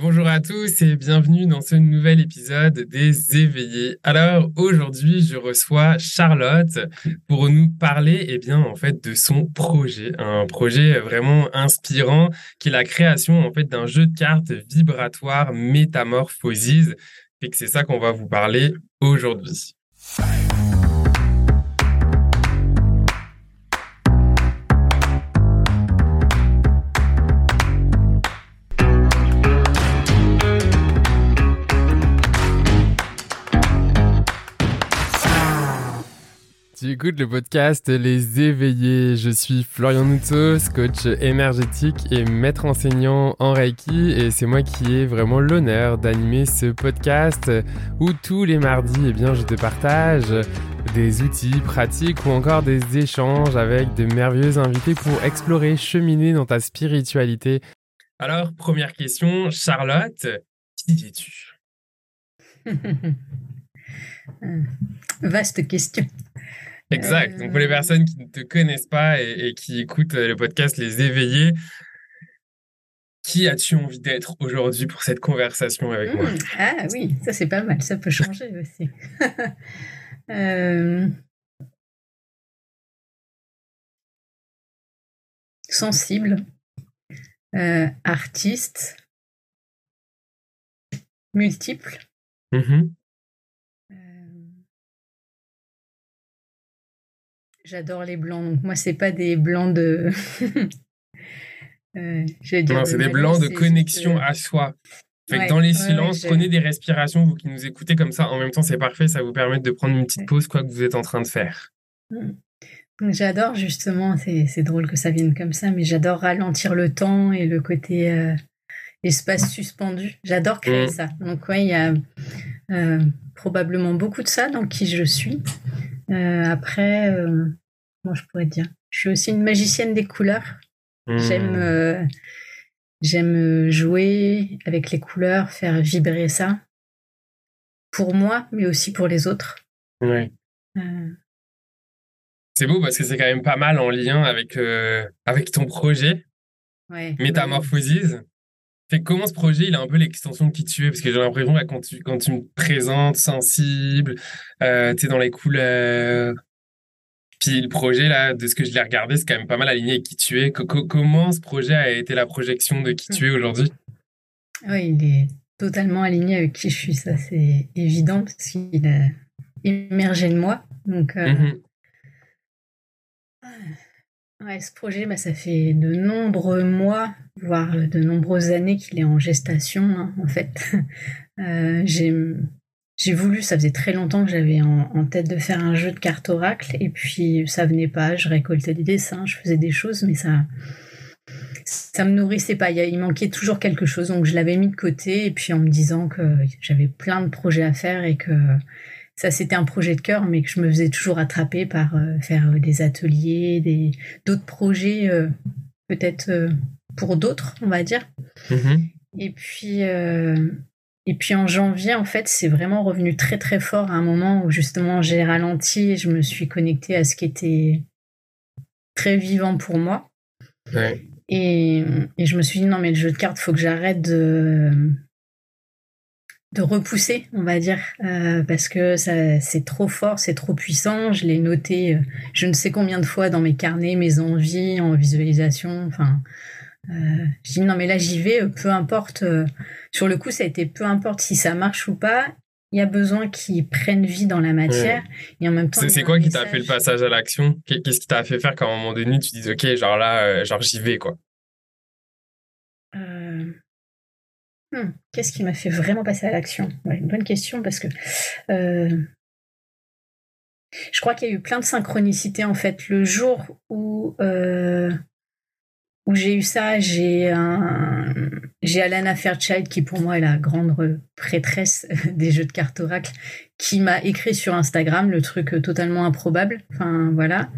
Bonjour à tous et bienvenue dans ce nouvel épisode des éveillés. Alors aujourd'hui, je reçois Charlotte pour nous parler eh bien en fait de son projet, un projet vraiment inspirant qui est la création en fait d'un jeu de cartes vibratoire Métamorphoses et que c'est ça qu'on va vous parler aujourd'hui. Tu écoutes le podcast Les Éveillés. Je suis Florian Noutos, coach énergétique et maître enseignant en Reiki. Et c'est moi qui ai vraiment l'honneur d'animer ce podcast où tous les mardis, eh bien, je te partage des outils pratiques ou encore des échanges avec de merveilleux invités pour explorer, cheminer dans ta spiritualité. Alors, première question, Charlotte, qui es-tu Vaste question. Exact. Donc, pour les euh. personnes qui ne te connaissent pas et, qui écoutent le podcast Les Éveillés, qui as-tu envie d'être aujourd'hui pour cette conversation avec moi? Mmh. Ah oui, ça c'est pas mal, ça peut changer aussi. Euh. Sensible, euh, artiste, multiple. Mmh J'adore les blancs. Donc moi, c'est pas des blancs de. euh, non, c'est des blancs de connexion à soi. Fait dans les silences, prenez des respirations, vous qui nous écoutez comme ça. En même temps, c'est parfait. Ça vous permet de prendre une petite pause, quoi que vous êtes en train de faire. Mmh. J'adore justement, c'est drôle que ça vienne comme ça, mais j'adore ralentir le temps et le côté euh, espace suspendu. J'adore créer mmh. ça. Donc, ouais, il y a euh, probablement beaucoup de ça dans qui je suis. Euh, après, euh, comment je pourrais dire? Je suis aussi une magicienne des couleurs. J'aime mmh. euh, j'aime jouer avec les couleurs, faire vibrer ça pour moi, mais aussi pour les autres. Oui. C'est beau parce que c'est quand même pas mal en lien avec, avec ton projet. Ouais, Métamorphoses. Fait comment ce projet, il a un peu l'extension de qui tu es Parce que j'ai l'impression que quand tu, quand tu me présentes sensible, euh, tu es dans les couleurs. Puis le projet, là, de ce que je l'ai regardé, c'est quand même pas mal aligné avec qui tu es. comment ce projet a été la projection de qui tu es aujourd'hui? Oui, il est totalement aligné avec qui je suis, ça c'est évident, parce qu'il a émergé de moi. Donc, euh, Ouais, ce projet, bah, ça fait de nombreux mois, voire de nombreuses années qu'il est en gestation, hein, en fait. Euh, j'ai voulu, ça faisait très longtemps que j'avais en, tête de faire un jeu de cartes oracle, et puis ça venait pas, je récoltais des dessins, je faisais des choses, mais ça ça me nourrissait pas, il, manquait toujours quelque chose, donc je l'avais mis de côté, et puis en me disant que j'avais plein de projets à faire et que ça c'était un projet de cœur, mais que je me faisais toujours attraper par euh, faire euh, des ateliers, des d'autres projets, euh, peut-être pour d'autres, on va dire. Mm-hmm. Et puis et puis en janvier, en fait, c'est vraiment revenu très très fort à un moment où justement j'ai ralenti et je me suis connectée à ce qui était très vivant pour moi. Et, et, je me suis dit non mais le jeu de cartes, faut que j'arrête de de repousser, on va dire, euh, parce que ça, c'est trop fort, c'est trop puissant. Je l'ai noté, euh, je ne sais combien de fois dans mes carnets, mes envies, en visualisation. Enfin, euh, je dis non, mais là j'y vais, peu importe. sur le coup, ça a été peu importe si ça marche ou pas. Il y a besoin qu'ils prennent vie dans la matière et en même temps. C'est quoi qui t'a fait le passage à l'action? Qu'est-ce qui t'a fait faire qu'à un moment donné tu dis ok, genre là, genre j'y vais quoi? Hmm. Qu'est-ce qui m'a fait vraiment passer à l'action? Une bonne question parce que euh, je crois qu'il y a eu plein de synchronicités en fait. Le jour où euh, où j'ai eu ça, j'ai un j'ai Alana Fairchild qui pour moi est la grande prêtresse des jeux de cartes oracle qui m'a écrit sur Instagram le truc totalement improbable. Enfin voilà.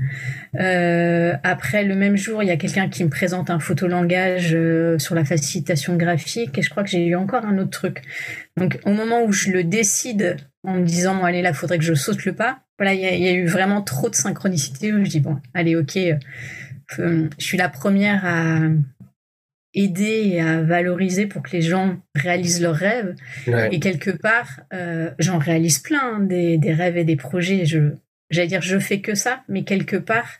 Euh, après le même jour, il y a quelqu'un qui me présente un photolangage euh, sur la facilitation graphique et je crois que j'ai eu encore un autre truc. Donc au moment où je le décide en me disant bon allez là faudrait que je saute le pas. Voilà, il y, a eu vraiment trop de synchronicité où je dis bon allez ok, euh, je suis la première à aider et à valoriser pour que les gens réalisent leurs rêves. Et quelque part, euh, j'en réalise plein hein, des, des, rêves et des projets. Je, j'allais dire, je fais que ça, mais quelque part,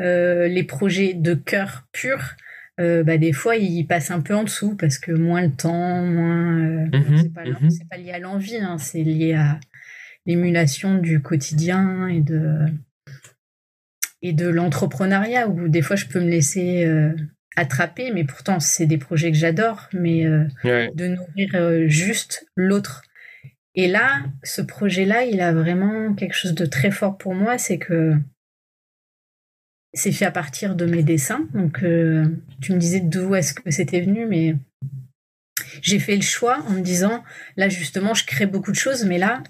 euh, les projets de cœur pur, euh, bah, des fois, ils passent un peu en dessous parce que moins le temps, moins. Euh, mhm, c'est, pas, mhm. c'est pas lié à l'envie, hein, c'est lié à l'émulation du quotidien et de et de l'entrepreneuriat où des fois je peux me laisser euh, attraper, mais pourtant c'est des projets que j'adore, mais euh, de nourrir euh, juste l'autre. Et là, ce projet-là, il a vraiment quelque chose de très fort pour moi, c'est que c'est fait à partir de mes dessins. Donc, tu me disais d'où est-ce que c'était venu, mais j'ai fait le choix en me disant, là justement, je crée beaucoup de choses, mais là,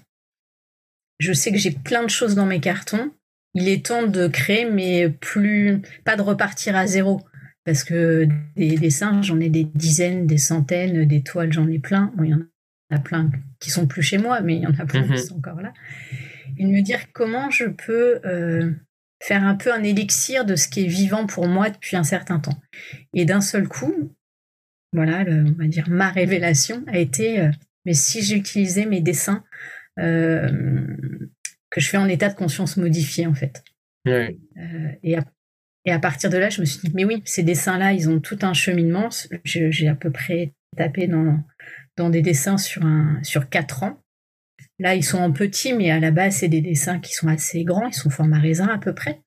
je sais que j'ai plein de choses dans mes cartons il est temps de créer, mais plus pas de repartir à zéro. Parce que des dessins, j'en ai des dizaines, des centaines, des toiles, j'en ai plein. Bon, il y en a plein qui sont plus chez moi, mais il y en a plein qui mhm. sont encore là. Et de me dire comment je peux euh, faire un peu un élixir de ce qui est vivant pour moi depuis un certain temps. Et d'un seul coup, voilà, on va dire ma révélation a été, euh, mais si j'utilisais mes dessins euh, que je fais en état de conscience modifié en fait. Euh, et, à, et, à, partir de là, je me suis dit, mais oui, ces dessins-là, ils ont tout un cheminement. J'ai à peu près tapé dans, dans des dessins sur, un, sur 4 ans. Là, ils sont en petit, mais à la base, c'est des dessins qui sont assez grands, ils sont format raisin à peu près.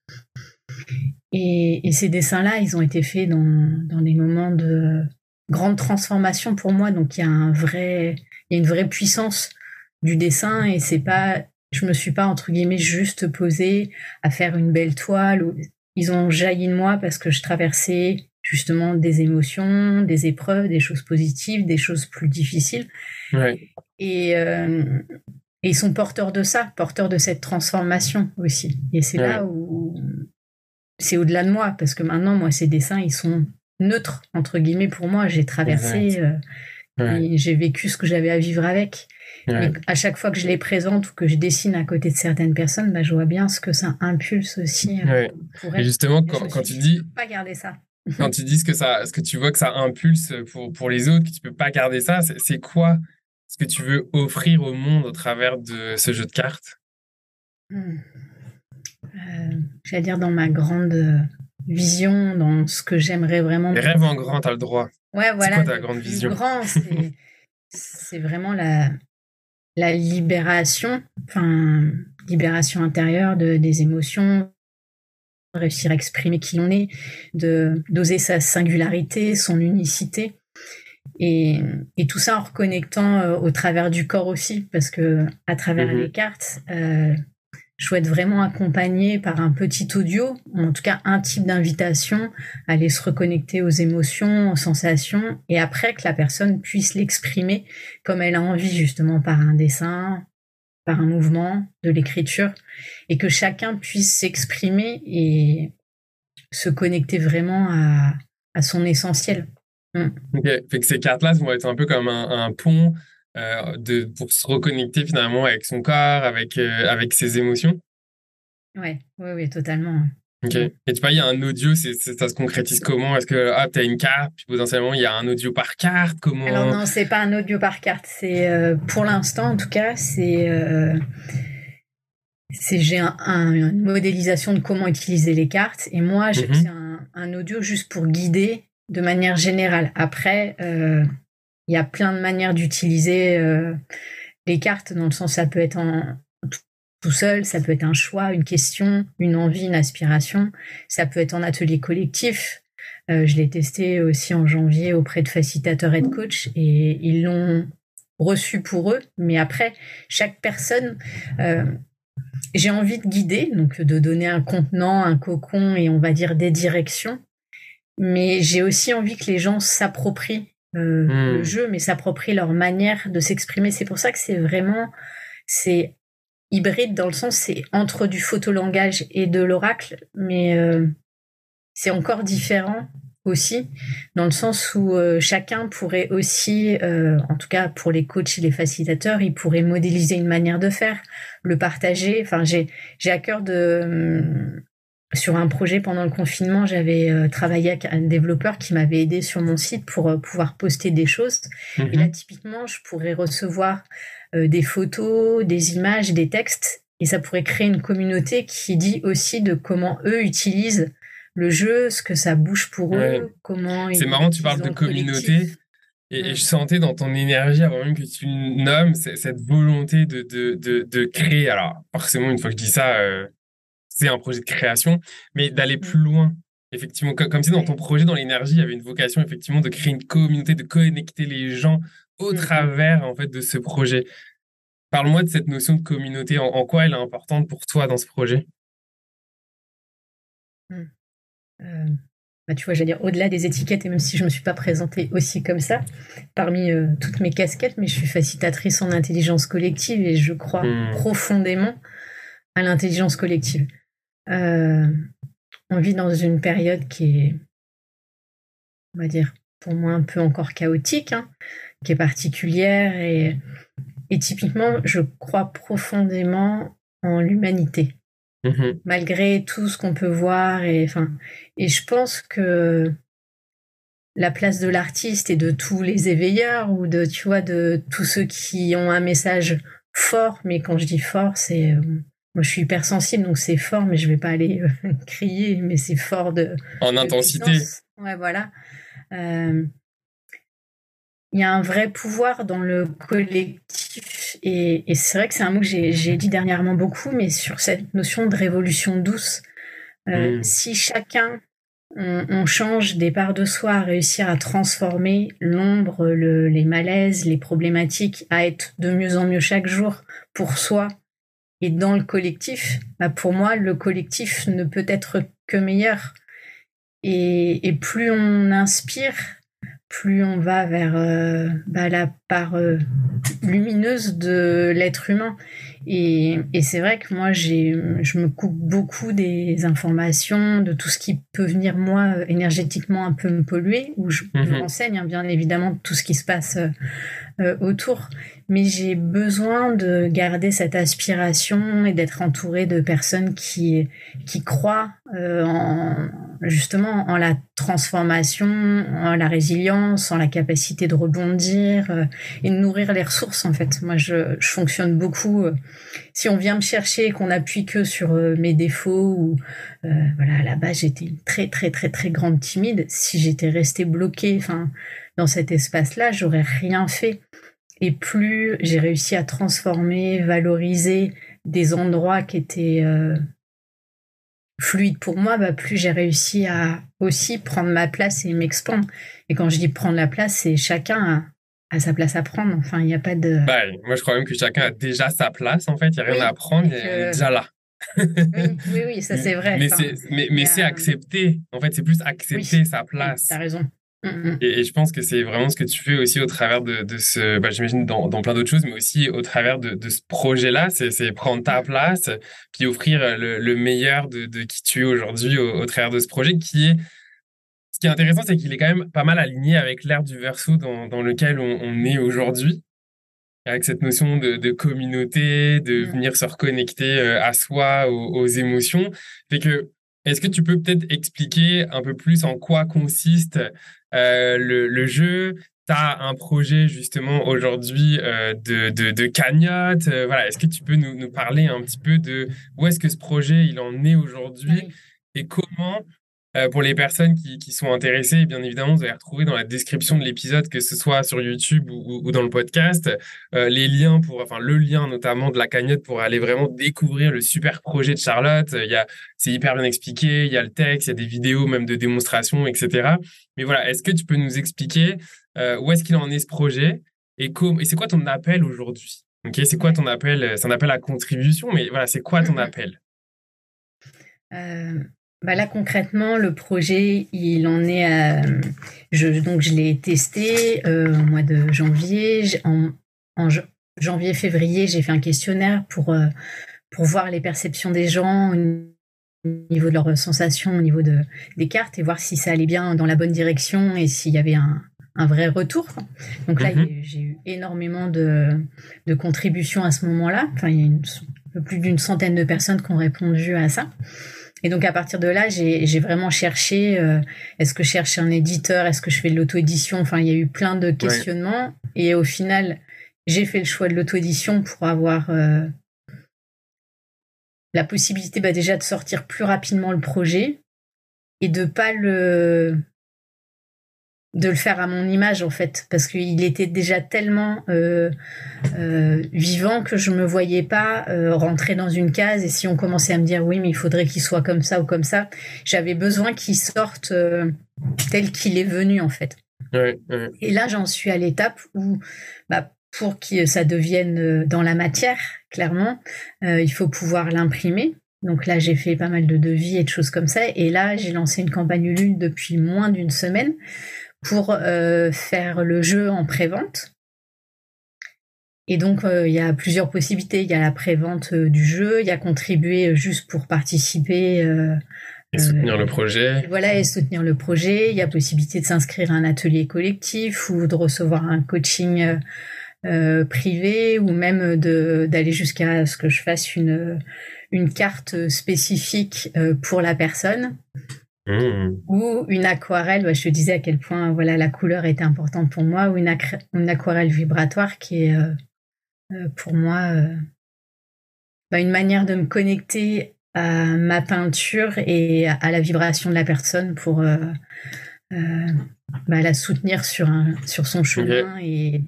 Et, et ces dessins-là, ils ont été faits dans, dans des moments de grande transformation pour moi. Donc, il y a un vrai, il y a une vraie puissance du dessin et c'est pas je me suis pas entre guillemets juste posée à faire une belle toile. Ils ont jailli de moi parce que je traversais justement des émotions, des épreuves, des choses positives, des choses plus difficiles. Et, euh, et, ils sont porteurs de ça, porteurs de cette transformation aussi. Et c'est là où c'est au-delà de moi parce que maintenant, moi, ces dessins, ils sont neutres entre guillemets pour moi. J'ai traversé, euh, j'ai vécu ce que j'avais à vivre avec à chaque fois que je les présente ou que je dessine à côté de certaines personnes, bah, je vois bien ce que ça impulse aussi. Euh, et justement, quand, quand tu dis. pas garder ça. quand tu dis que, ça, ce que tu vois que ça impulse pour, pour les autres, que tu peux pas garder ça, c'est quoi ce que tu veux offrir au monde au travers de ce jeu de cartes? Hmm. euh, J'allais dire dans ma grande vision, dans ce que j'aimerais vraiment. Les rêves en grand, tu as le droit. Ouais, voilà. C'est quoi ta grande vision? grand, c'est vraiment la, la libération, enfin, libération intérieure de, des émotions, réussir à exprimer qui on est, de d'oser sa singularité, son unicité. Et, et, tout ça en reconnectant euh, au travers du corps aussi, parce que à travers mm-hmm. les cartes, euh, je souhaite vraiment accompagner par un petit audio, en tout cas un type d'invitation, aller se reconnecter aux émotions, aux sensations, et après que la personne puisse l'exprimer comme elle a envie, justement par un dessin, par un mouvement, de l'écriture, et que chacun puisse s'exprimer et se connecter vraiment à, son essentiel. Mm. Ok, fait que ces cartes-là vont être un peu comme un pont euh, de, pour se reconnecter finalement avec son corps, avec, euh, avec ses émotions Ouais, oui, oui, totalement. Ok. Et tu vois, il y a un audio, c'est, ça se concrétise comment? Est-ce que tu as une carte, puis potentiellement il y a un audio par carte? Comment... Alors non, c'est pas un audio par carte. C'est euh, pour l'instant, en tout cas, c'est j'ai un, une modélisation de comment utiliser les cartes et moi j'ai mm un, un, audio juste pour guider de manière générale. Après, il y a plein de manières d'utiliser euh, les cartes, dans le sens ça peut être en, tout seul, ça peut être un choix, une question, une envie, une aspiration, ça peut être en atelier collectif. Euh, je l'ai testé aussi en janvier auprès de facilitateurs et de coachs et ils l'ont reçu pour eux. Mais après, chaque personne, euh, j'ai envie de guider, donc de donner un contenant, un cocon et on va dire des directions. Mais j'ai aussi envie que les gens s'approprient euh, le hmm. jeu, mais s'approprier leur manière de s'exprimer. C'est pour ça que c'est vraiment c'est hybride dans le sens c'est entre du photolangage et de l'oracle, mais euh, c'est encore différent aussi dans le sens où euh, chacun pourrait aussi, en tout cas pour les coachs et les facilitateurs, ils pourraient modéliser une manière de faire, le partager. Enfin, j'ai j'ai à cœur de sur un projet pendant le confinement, j'avais euh, travaillé avec un développeur qui m'avait aidé sur mon site pour euh, pouvoir poster des choses. Et là, mhm. typiquement, je pourrais recevoir euh, des photos, des images, des textes, et ça pourrait créer une communauté qui dit aussi de comment eux utilisent le jeu, ce que ça bouge pour eux, comment. C'est marrant, tu parles de communauté. Et, je sentais dans ton énergie, avant même que tu nommes, cette volonté de, de, de, de, créer. Alors, forcément, une fois que je dis ça, c'est un projet de création, mais d'aller plus loin. Effectivement, comme, si dans ton projet, dans l'énergie, il y avait une vocation effectivement de créer une communauté, de connecter les gens au mm-hmm. travers en fait de ce projet. Parle-moi de cette notion de communauté. En, quoi elle est importante pour toi dans ce projet? Mm. euh, bah, Tu vois, j'allais dire au-delà des étiquettes, et même si je ne me suis pas présentée aussi comme ça, parmi euh, toutes mes casquettes, mais je suis facilitatrice en intelligence collective et je crois profondément à l'intelligence collective. Euh, on vit dans une période qui est, on va dire, pour moi un peu encore chaotique, hein, qui est particulière et, et, typiquement, je crois profondément en l'humanité. Mm-hmm. Malgré tout ce qu'on peut voir et enfin, et je pense que la place de l'artiste et de tous les éveilleurs ou de tu vois de tous ceux qui ont un message fort, mais quand je dis fort, c'est euh, moi, je suis hypersensible, donc c'est fort, mais je vais pas aller euh, crier, mais c'est fort de. En intensité. Ouais, voilà. Euh, il y a un vrai pouvoir dans le collectif, et, c'est vrai que c'est un mot que j'ai dit dernièrement beaucoup, mais sur cette notion de révolution douce. Euh, hmm. Si chacun, on, change des parts de soi à réussir à transformer l'ombre, le, les malaises, les problématiques, à être de mieux en mieux chaque jour pour soi et dans le collectif, bah pour moi, le collectif ne peut être que meilleur. Et, et plus on inspire, plus on va vers euh, bah, la part euh, lumineuse de l'être humain. Et, et c'est vrai que moi, je me coupe beaucoup des informations, de tout ce qui peut venir, moi, énergétiquement un peu me polluer, où je, me renseigne, hein, bien évidemment, tout ce qui se passe euh, autour. Mais j'ai besoin de garder cette aspiration et d'être entourée de personnes qui, qui croient en, justement en la transformation, en la résilience, en la capacité de rebondir et de nourrir les ressources, en fait. Moi, je, je fonctionne beaucoup si on vient me chercher et qu'on appuie que sur euh, mes défauts ou euh, voilà base j'étais très très très très grande timide si j'étais restée bloquée enfin dans cet espace là j'aurais rien fait et plus j'ai réussi à transformer valoriser des endroits qui étaient euh, fluides pour moi bah, plus j'ai réussi à aussi prendre ma place et m'expandre et quand je dis prendre la place c'est chacun à sa place à prendre. Enfin, il n'y a pas de. Bah, moi, je crois même que chacun a déjà sa place, en fait. Il n'y a rien à apprendre, il est déjà là. oui, oui, ça c'est vrai. Mais c'est mais, mais c'est accepter. En fait, c'est plus accepter sa place. Tu as raison. Mm, mm. Et, je pense que c'est vraiment ce que tu fais aussi au travers de, de ce, bah, j'imagine dans, dans, plein d'autres choses, mais aussi au travers de, de ce projet-là, c'est prendre ta place, puis offrir le, le meilleur de, de, qui tu es aujourd'hui au, au, travers de ce projet qui est ce qui est intéressant, c'est qu'il est quand même pas mal aligné avec l'ère du verso dans, dans lequel on, est aujourd'hui, avec cette notion de, de communauté, de venir se reconnecter euh, à soi, aux, émotions. Fait que, est-ce que tu peux peut-être expliquer un peu plus en quoi consiste euh, le, le, jeu? Tu as un projet justement aujourd'hui euh, de, de, de, cagnotte. voilà, est-ce que tu peux nous, nous, parler un petit peu de où est-ce que ce projet il en est aujourd'hui et comment euh, pour les personnes qui, qui, sont intéressées, bien évidemment, vous allez retrouver dans la description de l'épisode, que ce soit sur YouTube ou, ou dans le podcast, euh, les liens pour, enfin, le lien notamment de la cagnotte pour aller vraiment découvrir le super projet de Charlotte. Il y a, c'est hyper bien expliqué. Il y a le texte, il y a des vidéos même de démonstration, etc. Mais voilà, est-ce que tu peux nous expliquer euh, où est-ce qu'il en est ce projet et, et c'est quoi ton appel aujourd'hui? Ok, c'est quoi ton appel? C'est un appel à contribution, mais voilà, c'est quoi ton mm-hmm. appel? Euh, bah là concrètement, le projet, il en est à, je, donc je l'ai testé euh, au mois de janvier. En, en janvier-février, j'ai fait un questionnaire pour euh, pour voir les perceptions des gens au niveau de leurs sensations, au niveau de, des cartes et voir si ça allait bien dans la bonne direction et s'il y avait un, un vrai retour. Donc là, mhm. j'ai eu énormément de, de contributions à ce moment-là. Enfin, il y a plus d'une centaine de personnes qui ont répondu à ça. Et donc à partir de là, j'ai vraiment cherché, euh, est-ce que je cherche un éditeur, est-ce que je fais de l'auto-édition? Enfin, il y a eu plein de questionnements. Et au final, j'ai fait le choix de l'auto-édition pour avoir euh, la possibilité bah, déjà de sortir plus rapidement le projet et de pas le de le faire à mon image en fait parce qu'il était déjà tellement euh, euh, vivant que je me voyais pas euh, rentrer dans une case et si on commençait à me dire oui mais il faudrait qu'il soit comme ça ou comme ça j'avais besoin qu'il sorte tel qu'il est venu en fait. Et là j'en suis à l'étape où bah, pour que ça devienne dans la matière clairement il faut pouvoir l'imprimer. Donc là, j'ai fait pas mal de devis et de choses comme ça. Et là, j'ai lancé une campagne Ulule depuis moins d'une semaine pour euh, faire le jeu en pré-vente. Et donc, euh, il y a plusieurs possibilités. Il y a la pré-vente euh, du jeu, il y a contribuer juste pour participer. et soutenir le projet. Voilà, et soutenir le projet. Il y a possibilité de s'inscrire à un atelier collectif ou de recevoir un coaching privé ou même d'aller jusqu'à ce que je fasse une, une carte spécifique pour la personne. Mmh. Ou une aquarelle, je te disais à quel point voilà la couleur était importante pour moi, ou une, aquarelle vibratoire qui est euh, euh, pour moi euh, bah, une manière de me connecter à ma peinture et à, la vibration de la personne pour bah, la soutenir sur, un, sur son chemin. Et...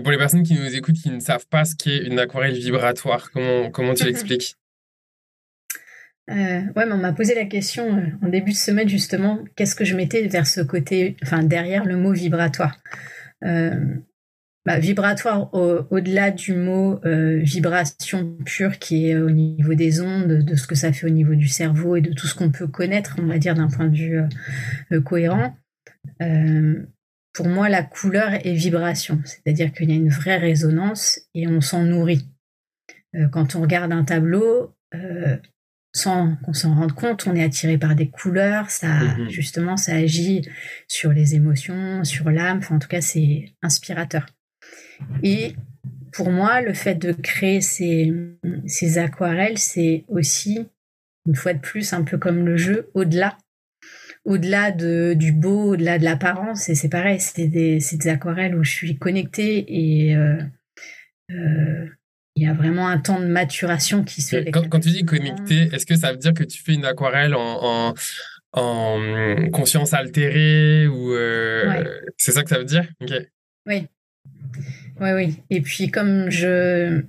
pour les personnes qui nous écoutent qui ne savent pas ce qu'est une aquarelle vibratoire, comment, comment tu l'expliques? Euh, ouais, mais on m'a posé la question euh, en début de semaine justement, qu'est-ce que je mettais vers ce côté, enfin derrière le mot vibratoire? Euh, bah, vibratoire au-delà du mot vibration pure qui est au niveau des ondes, de ce que ça fait au niveau du cerveau et de tout ce qu'on peut connaître, on va dire d'un point de vue cohérent. pour moi, la couleur est vibration, c'est-à-dire qu'il y a une vraie résonance et on s'en nourrit. quand on regarde un tableau, sans qu'on s'en rende compte, on est attiré par des couleurs, ça mhm. justement ça agit sur les émotions, sur l'âme, enfin, en tout cas c'est inspirateur. Et pour moi, le fait de créer ces, ces aquarelles, c'est aussi une fois de plus un peu comme le jeu, au-delà au-delà de, du beau, au-delà de l'apparence, et c'est pareil, c'est des, des, aquarelles où je suis connectée et euh, euh, il y a vraiment un temps de maturation qui se fait. Quand, tu dis connecté, est-ce que ça veut dire que tu fais une aquarelle en, en, conscience altérée ou euh, c'est ça que ça veut dire? Oui, oui, oui. Et puis comme je,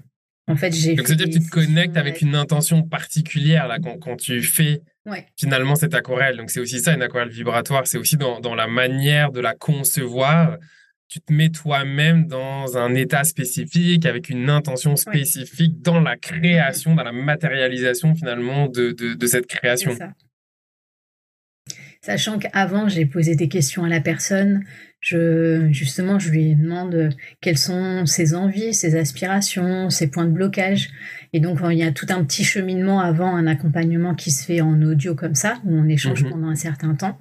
en fait, j'ai. Donc, c'est-à-dire que tu te connectes avec une intention particulière là, quand, quand tu fais finalement cette aquarelle. Donc, c'est aussi ça, une aquarelle vibratoire. C'est aussi dans, dans, la manière de la concevoir tu te mets toi-même dans un état spécifique, avec une intention spécifique dans la création, dans la matérialisation finalement de, de, cette création. Sachant qu'avant, j'ai posé des questions à la personne, je, justement, je lui demande quelles sont ses envies, ses aspirations, ses points de blocage. Et donc, il y a tout un petit cheminement avant un accompagnement qui se fait en audio comme ça, où on échange mhm. pendant un certain temps.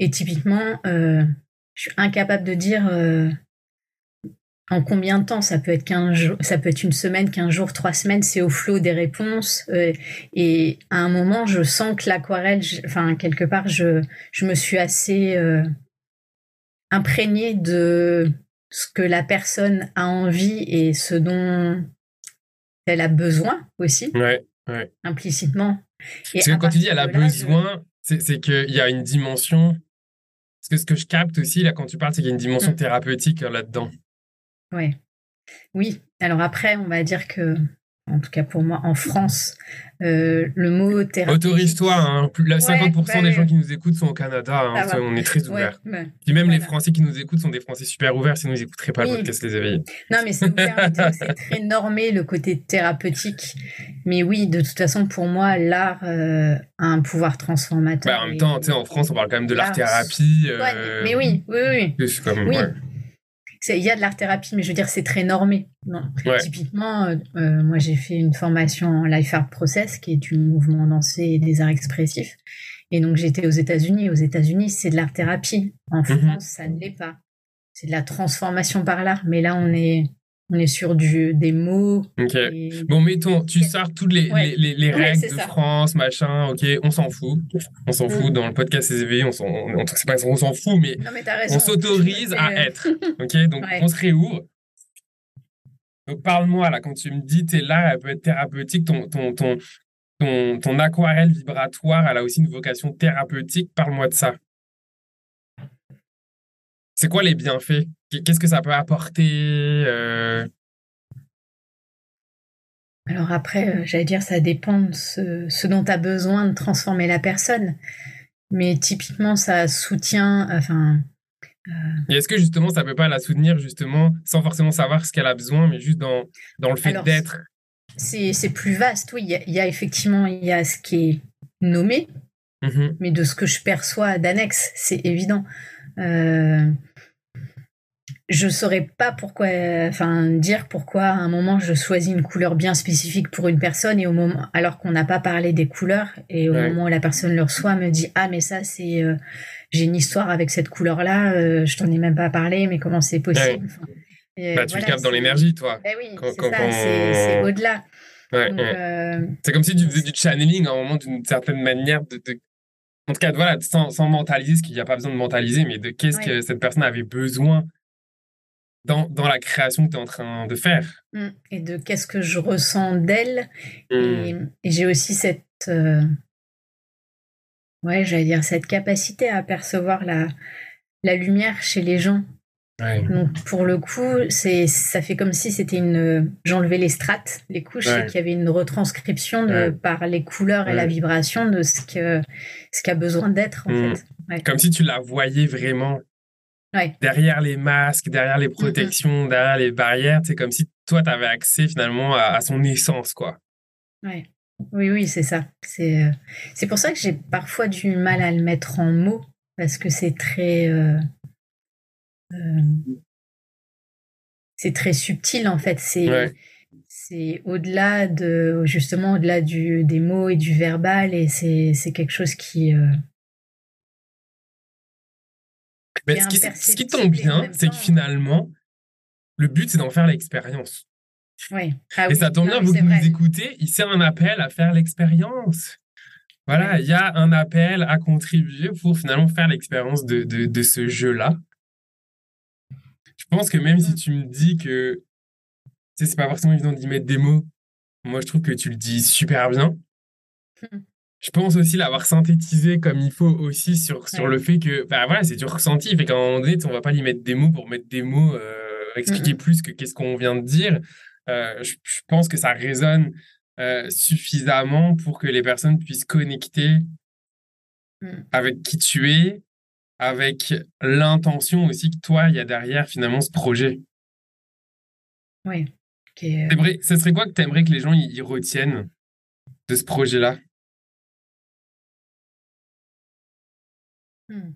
Et typiquement, euh, je suis incapable de dire euh, en combien de temps. Ça peut être 15 jours, ça peut être une semaine, 15 jours, 3 semaines. C'est au flot des réponses. Euh, et à un moment, je sens que l'aquarelle, enfin, quelque part, je, je me suis assez euh, imprégnée de ce que la personne a envie et ce dont elle a besoin aussi. Ouais, Implicitement. Parce que quand tu dis elle a besoin, c'est qu'il y a une dimension parce que ce que je capte aussi, là, quand tu parles, c'est qu'il y a une dimension mm. thérapeutique euh, là-dedans. Ouais. Oui. Alors après, on va dire que en tout cas pour moi, en France, euh, le mot thérapie. Autorise-toi, hein. 50% bah des gens qui nous écoutent sont au Canada, hein. on est très ouverts. Ouais, Puis même les Français qui nous écoutent sont des Français super ouverts, sinon ils n'écouteraient pas le podcast Les Éveillés. Non, mais c'est très normé le côté thérapeutique. Mais oui, de toute façon, pour moi, l'art euh, a un pouvoir transformateur. Bah, en même temps, en France, on parle quand même de l'art-thérapie. Euh, mais oui, oui, oui. Comme, oui il y a de l'art thérapie, mais je veux dire, c'est très normé. Typiquement, euh, euh, moi, j'ai fait une formation en Life Art Process, qui est du mouvement dansé et des arts expressifs. Et donc, j'étais aux États-Unis. Aux États-Unis, c'est de l'art thérapie. En mhm. France, ça ne l'est pas. C'est de la transformation par l'art. Mais là, on est on est sur du, des mots. Ok. Bon, mettons, tu sors toutes les, les, les, règles de France, machin, ok, on s'en fout. On s'en fout. Mm. Dans le podcast CSV, on s'en, on, pas, on s'en fout, mais, on s'autorise à être. Ok, donc on se réouvre. Donc parle-moi, là, quand tu me dis, t'es là, elle peut être thérapeutique, ton, ton, ton, ton, ton aquarelle vibratoire, elle a aussi une vocation thérapeutique. Parle-moi de ça. C'est quoi les bienfaits? Qu'est-ce que ça peut apporter euh? Alors après, euh, j'allais dire, ça dépend de ce, dont tu as besoin de transformer la personne. Mais typiquement, ça soutient, enfin... Euh Et est-ce que justement, ça peut pas la soutenir justement sans forcément savoir ce qu'elle a besoin, mais juste dans, dans le fait d'être? C'est plus vaste, oui. Il y, a, effectivement, il y a ce qui est nommé, mmh mais de ce que je perçois d'annexe, c'est évident. Euh, je saurais pas pourquoi, enfin dire pourquoi à un moment je choisis une couleur bien spécifique pour une personne et au moment, alors qu'on n'a pas parlé des couleurs et au moment où la personne le reçoit me dit ah mais ça c'est, euh, j'ai une histoire avec cette couleur là, euh, je t'en ai même pas parlé mais comment c'est possible? bah, tu le captes dans l'énergie toi. Eh oui, c'est ça, c'est au-delà. C'est comme si tu faisais du channeling à un moment d'une certaine manière de, en tout cas, voilà, sans, sans mentaliser, ce qu'il n'y a pas besoin de mentaliser, mais de qu'est-ce que cette personne avait besoin dans, dans la création que tu es en train de faire. Mmh. Et de qu'est-ce que je ressens d'elle. Et, mmh. j'ai aussi cette. Euh, ouais, j'allais dire cette capacité à percevoir la, la lumière chez les gens. Donc pour le coup, c'est ça fait comme si c'était une j'enlevais les strates, les couches et qu'il y avait une retranscription de, par les couleurs et la vibration de ce que ce qu'a besoin d'être en mmh. fait. Comme si tu la voyais vraiment. Derrière les masques, derrière les protections, derrière les barrières, c'est comme si toi tu avais accès finalement à, son essence quoi. Ouais. Oui oui, c'est ça. C'est euh, c'est pour ça que j'ai parfois du mal à le mettre en mots parce que c'est très euh, euh, c'est très subtil en fait. C'est c'est au-delà de justement au-delà du des mots et du verbal et c'est c'est quelque chose qui euh, ce, qui, tombe bien, c'est que finalement, le but, c'est d'en faire l'expérience. Ah et ça tombe bien, vous qui nous écoutez, c'est un appel à faire l'expérience. Voilà, il y a un appel à contribuer pour finalement faire l'expérience de, de, de, ce jeu-là. Je pense que même si tu me dis que tu sais, c'est pas forcément évident d'y mettre des mots, moi je trouve que tu le dis super bien. Je pense aussi l'avoir synthétisé comme il faut aussi sur, sur le fait que bah voilà, c'est du ressenti. Fait qu'à un moment donné, on va pas y mettre des mots pour mettre des mots, euh, expliquer hmm. plus que qu'est-ce qu'on vient de dire. Euh, je, pense que ça résonne euh, suffisamment pour que les personnes puissent connecter hmm. avec qui tu es, avec l'intention aussi que toi, il y a derrière finalement ce projet. Oui. Vrai, ce serait quoi que tu aimerais que les gens y, retiennent de ce projet-là? Hmm.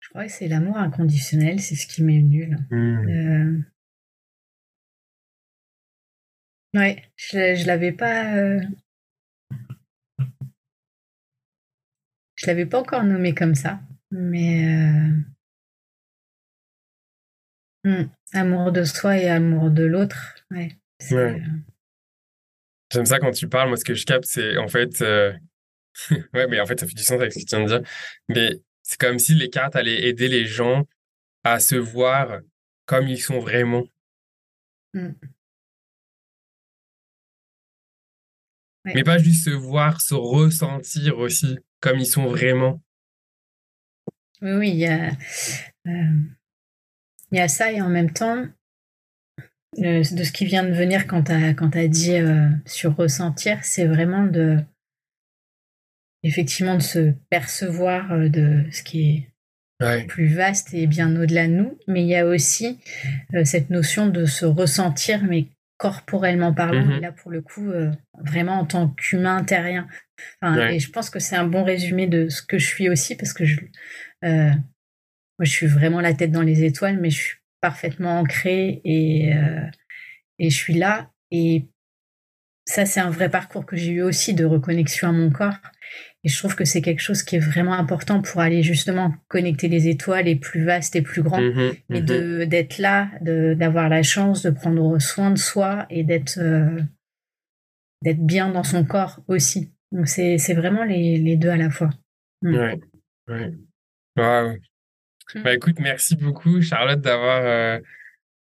Je crois que c'est l'amour inconditionnel, c'est ce qui m'est nul. Hmm. Ouais, je, je l'avais pas. Euh, je l'avais pas encore nommé comme ça, mais euh, hmm, amour de soi et amour de l'autre, ouais. Euh, J'aime ça quand tu parles. Moi, ce que je capte, c'est en fait, ouais, mais en fait, ça fait du sens avec ce que tu viens de dire. Mais c'est comme si les cartes allaient aider les gens à se voir comme ils sont vraiment. Hmm. Mais pas juste se voir, se ressentir aussi comme ils sont vraiment. Oui, oui, il y a, euh, il y a ça et en même temps, de ce qui vient de venir quand tu as, quand as dit euh, sur ressentir, c'est vraiment de effectivement de se percevoir euh, de ce qui est plus vaste et bien au-delà de nous, mais il y a aussi cette notion de se ressentir, mais corporellement parlant, mmh là pour le coup, euh, vraiment en tant qu'humain terrien. Et je pense que c'est un bon résumé de ce que je suis aussi, parce que je, euh, moi, je suis vraiment la tête dans les étoiles, mais je suis parfaitement ancrée et, euh, et je suis là. Et ça, c'est un vrai parcours que j'ai eu aussi de reconnexion à mon corps. Et je trouve que c'est quelque chose qui est vraiment important pour aller justement connecter les étoiles les plus vastes et plus grands. Mmh et mmh de d'être là, d'avoir la chance de prendre soin de soi et d'être euh, d'être bien dans son corps aussi. Donc c'est vraiment les, les, deux à la fois. Mmh. Ouais, ouais. Bah écoute, merci beaucoup Charlotte d'avoir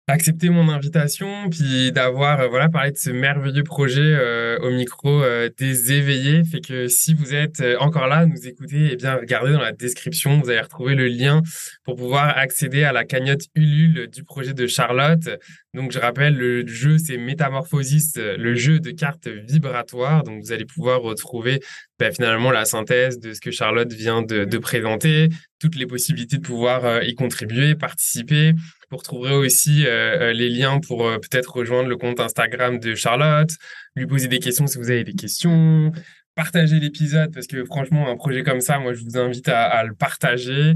accepter mon invitation, puis d'avoir euh, voilà parlé de ce merveilleux projet euh, au micro euh, des éveillés. Fait que si vous êtes encore là, nous écoutez, eh bien regardez dans la description, vous allez retrouver le lien pour pouvoir accéder à la cagnotte Ulule du projet de Charlotte. Donc je rappelle, le jeu c'est Métamorphosis, le jeu de cartes vibratoires. Donc vous allez pouvoir retrouver ben, finalement la synthèse de ce que Charlotte vient de présenter, toutes les possibilités de pouvoir y contribuer, participer. Vous retrouverez aussi euh, euh, les liens pour euh, peut-être rejoindre le compte Instagram de Charlotte, lui poser des questions si vous avez des questions, partager l'épisode parce que franchement, un projet comme ça, moi, je vous invite à, le partager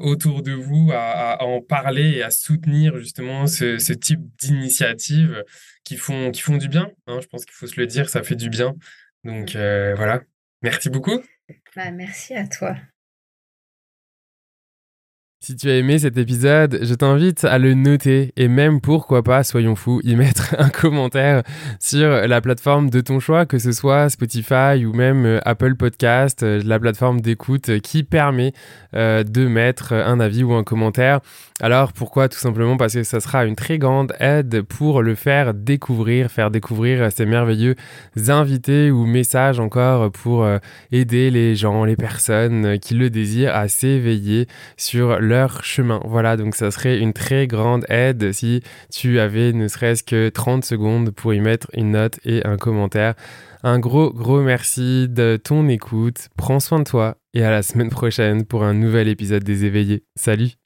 autour de vous, à, en parler et à soutenir justement ce, type d'initiatives qui font, qui font du bien. Hein. je pense qu'il faut se le dire, ça fait du bien. Donc voilà, merci beaucoup. Bah, merci à toi. Si tu as aimé cet épisode, je t'invite à le noter et même pourquoi pas, soyons fous, y mettre un commentaire sur la plateforme de ton choix, que ce soit Spotify ou même euh, Apple Podcast, euh, la plateforme d'écoute qui permet euh, de mettre un avis ou un commentaire. Alors pourquoi? Tout simplement parce que ça sera une très grande aide pour le faire découvrir, faire découvrir ces merveilleux invités ou messages encore pour aider les gens, les personnes qui le désirent à s'éveiller sur leur chemin. Voilà, donc ça serait une très grande aide si tu avais ne serait-ce que 30 secondes pour y mettre une note et un commentaire. Un gros, gros merci de ton écoute. Prends soin de toi et à la semaine prochaine pour un nouvel épisode des éveillés. Salut